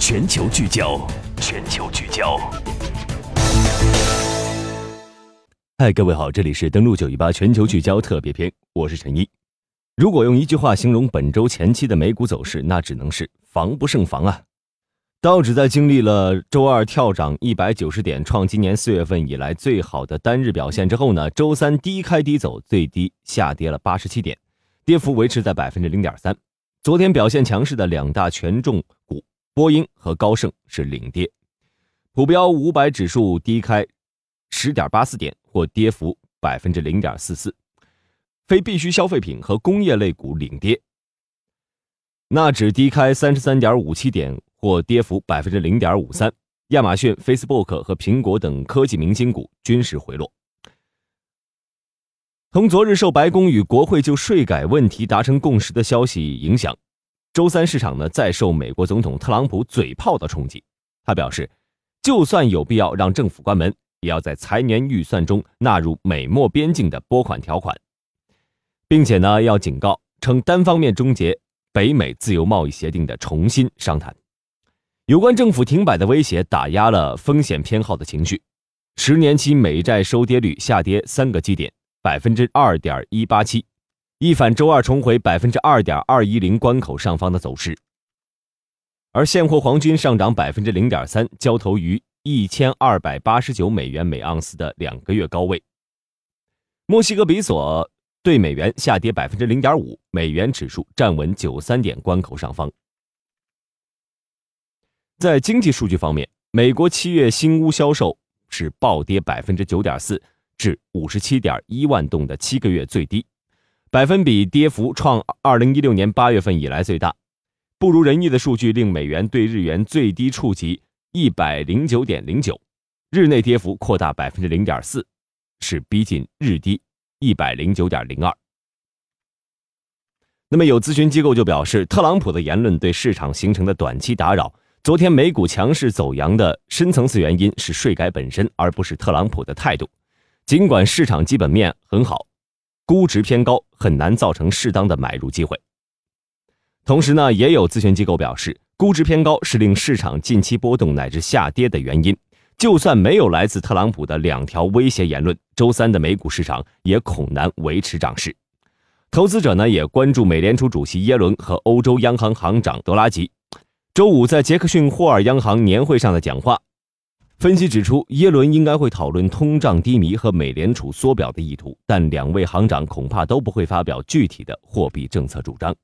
全球聚焦，全球聚焦。嗨，各位好，这里是登录九一八全球聚焦特别篇，我是陈一。如果用一句话形容本周前期的美股走势，那只能是防不胜防啊！道指在经历了周二跳涨一百九十点，创今年四月份以来最好的单日表现之后呢，周三低开低走，最低下跌了八十七点，跌幅维持在百分之零点三。昨天表现强势的两大权重股波音和高盛是领跌，普标五百指数低开十点八四点，或跌幅百分之零点四四。非必需消费品和工业类股领跌，纳指低开三十三点五七点，或跌幅百分之零点五三。亚马逊、Facebook 和苹果等科技明星股均是回落。从昨日受白宫与国会就税改问题达成共识的消息影响，周三市场呢再受美国总统特朗普嘴炮的冲击。他表示，就算有必要让政府关门，也要在财年预算中纳入美墨边境的拨款条款。并且呢，要警告称单方面终结北美自由贸易协定的重新商谈。有关政府停摆的威胁打压了风险偏好的情绪，十年期美债收跌率下跌三个基点，百分之二点一八七，一反周二重回百分之二点二一零关口上方的走势。而现货黄金上涨百分之零点三，交投于一千二百八十九美元每盎司的两个月高位。墨西哥比索。对美元下跌百分之零点五，美元指数站稳九三点关口上方。在经济数据方面，美国七月新屋销售是暴跌百分之九点四，至五十七点一万栋的七个月最低，百分比跌幅创二零一六年八月份以来最大。不如人意的数据令美元对日元最低触及一百零九点零九，日内跌幅扩大百分之零点四，是逼近日低。一百零九点零二。那么有咨询机构就表示，特朗普的言论对市场形成的短期打扰。昨天美股强势走阳的深层次原因是税改本身，而不是特朗普的态度。尽管市场基本面很好，估值偏高，很难造成适当的买入机会。同时呢，也有咨询机构表示，估值偏高是令市场近期波动乃至下跌的原因。就算没有来自特朗普的两条威胁言论，周三的美股市场也恐难维持涨势。投资者呢也关注美联储主席耶伦和欧洲央行行长德拉吉周五在杰克逊霍尔央行年会上的讲话。分析指出，耶伦应该会讨论通胀低迷和美联储缩表的意图，但两位行长恐怕都不会发表具体的货币政策主张。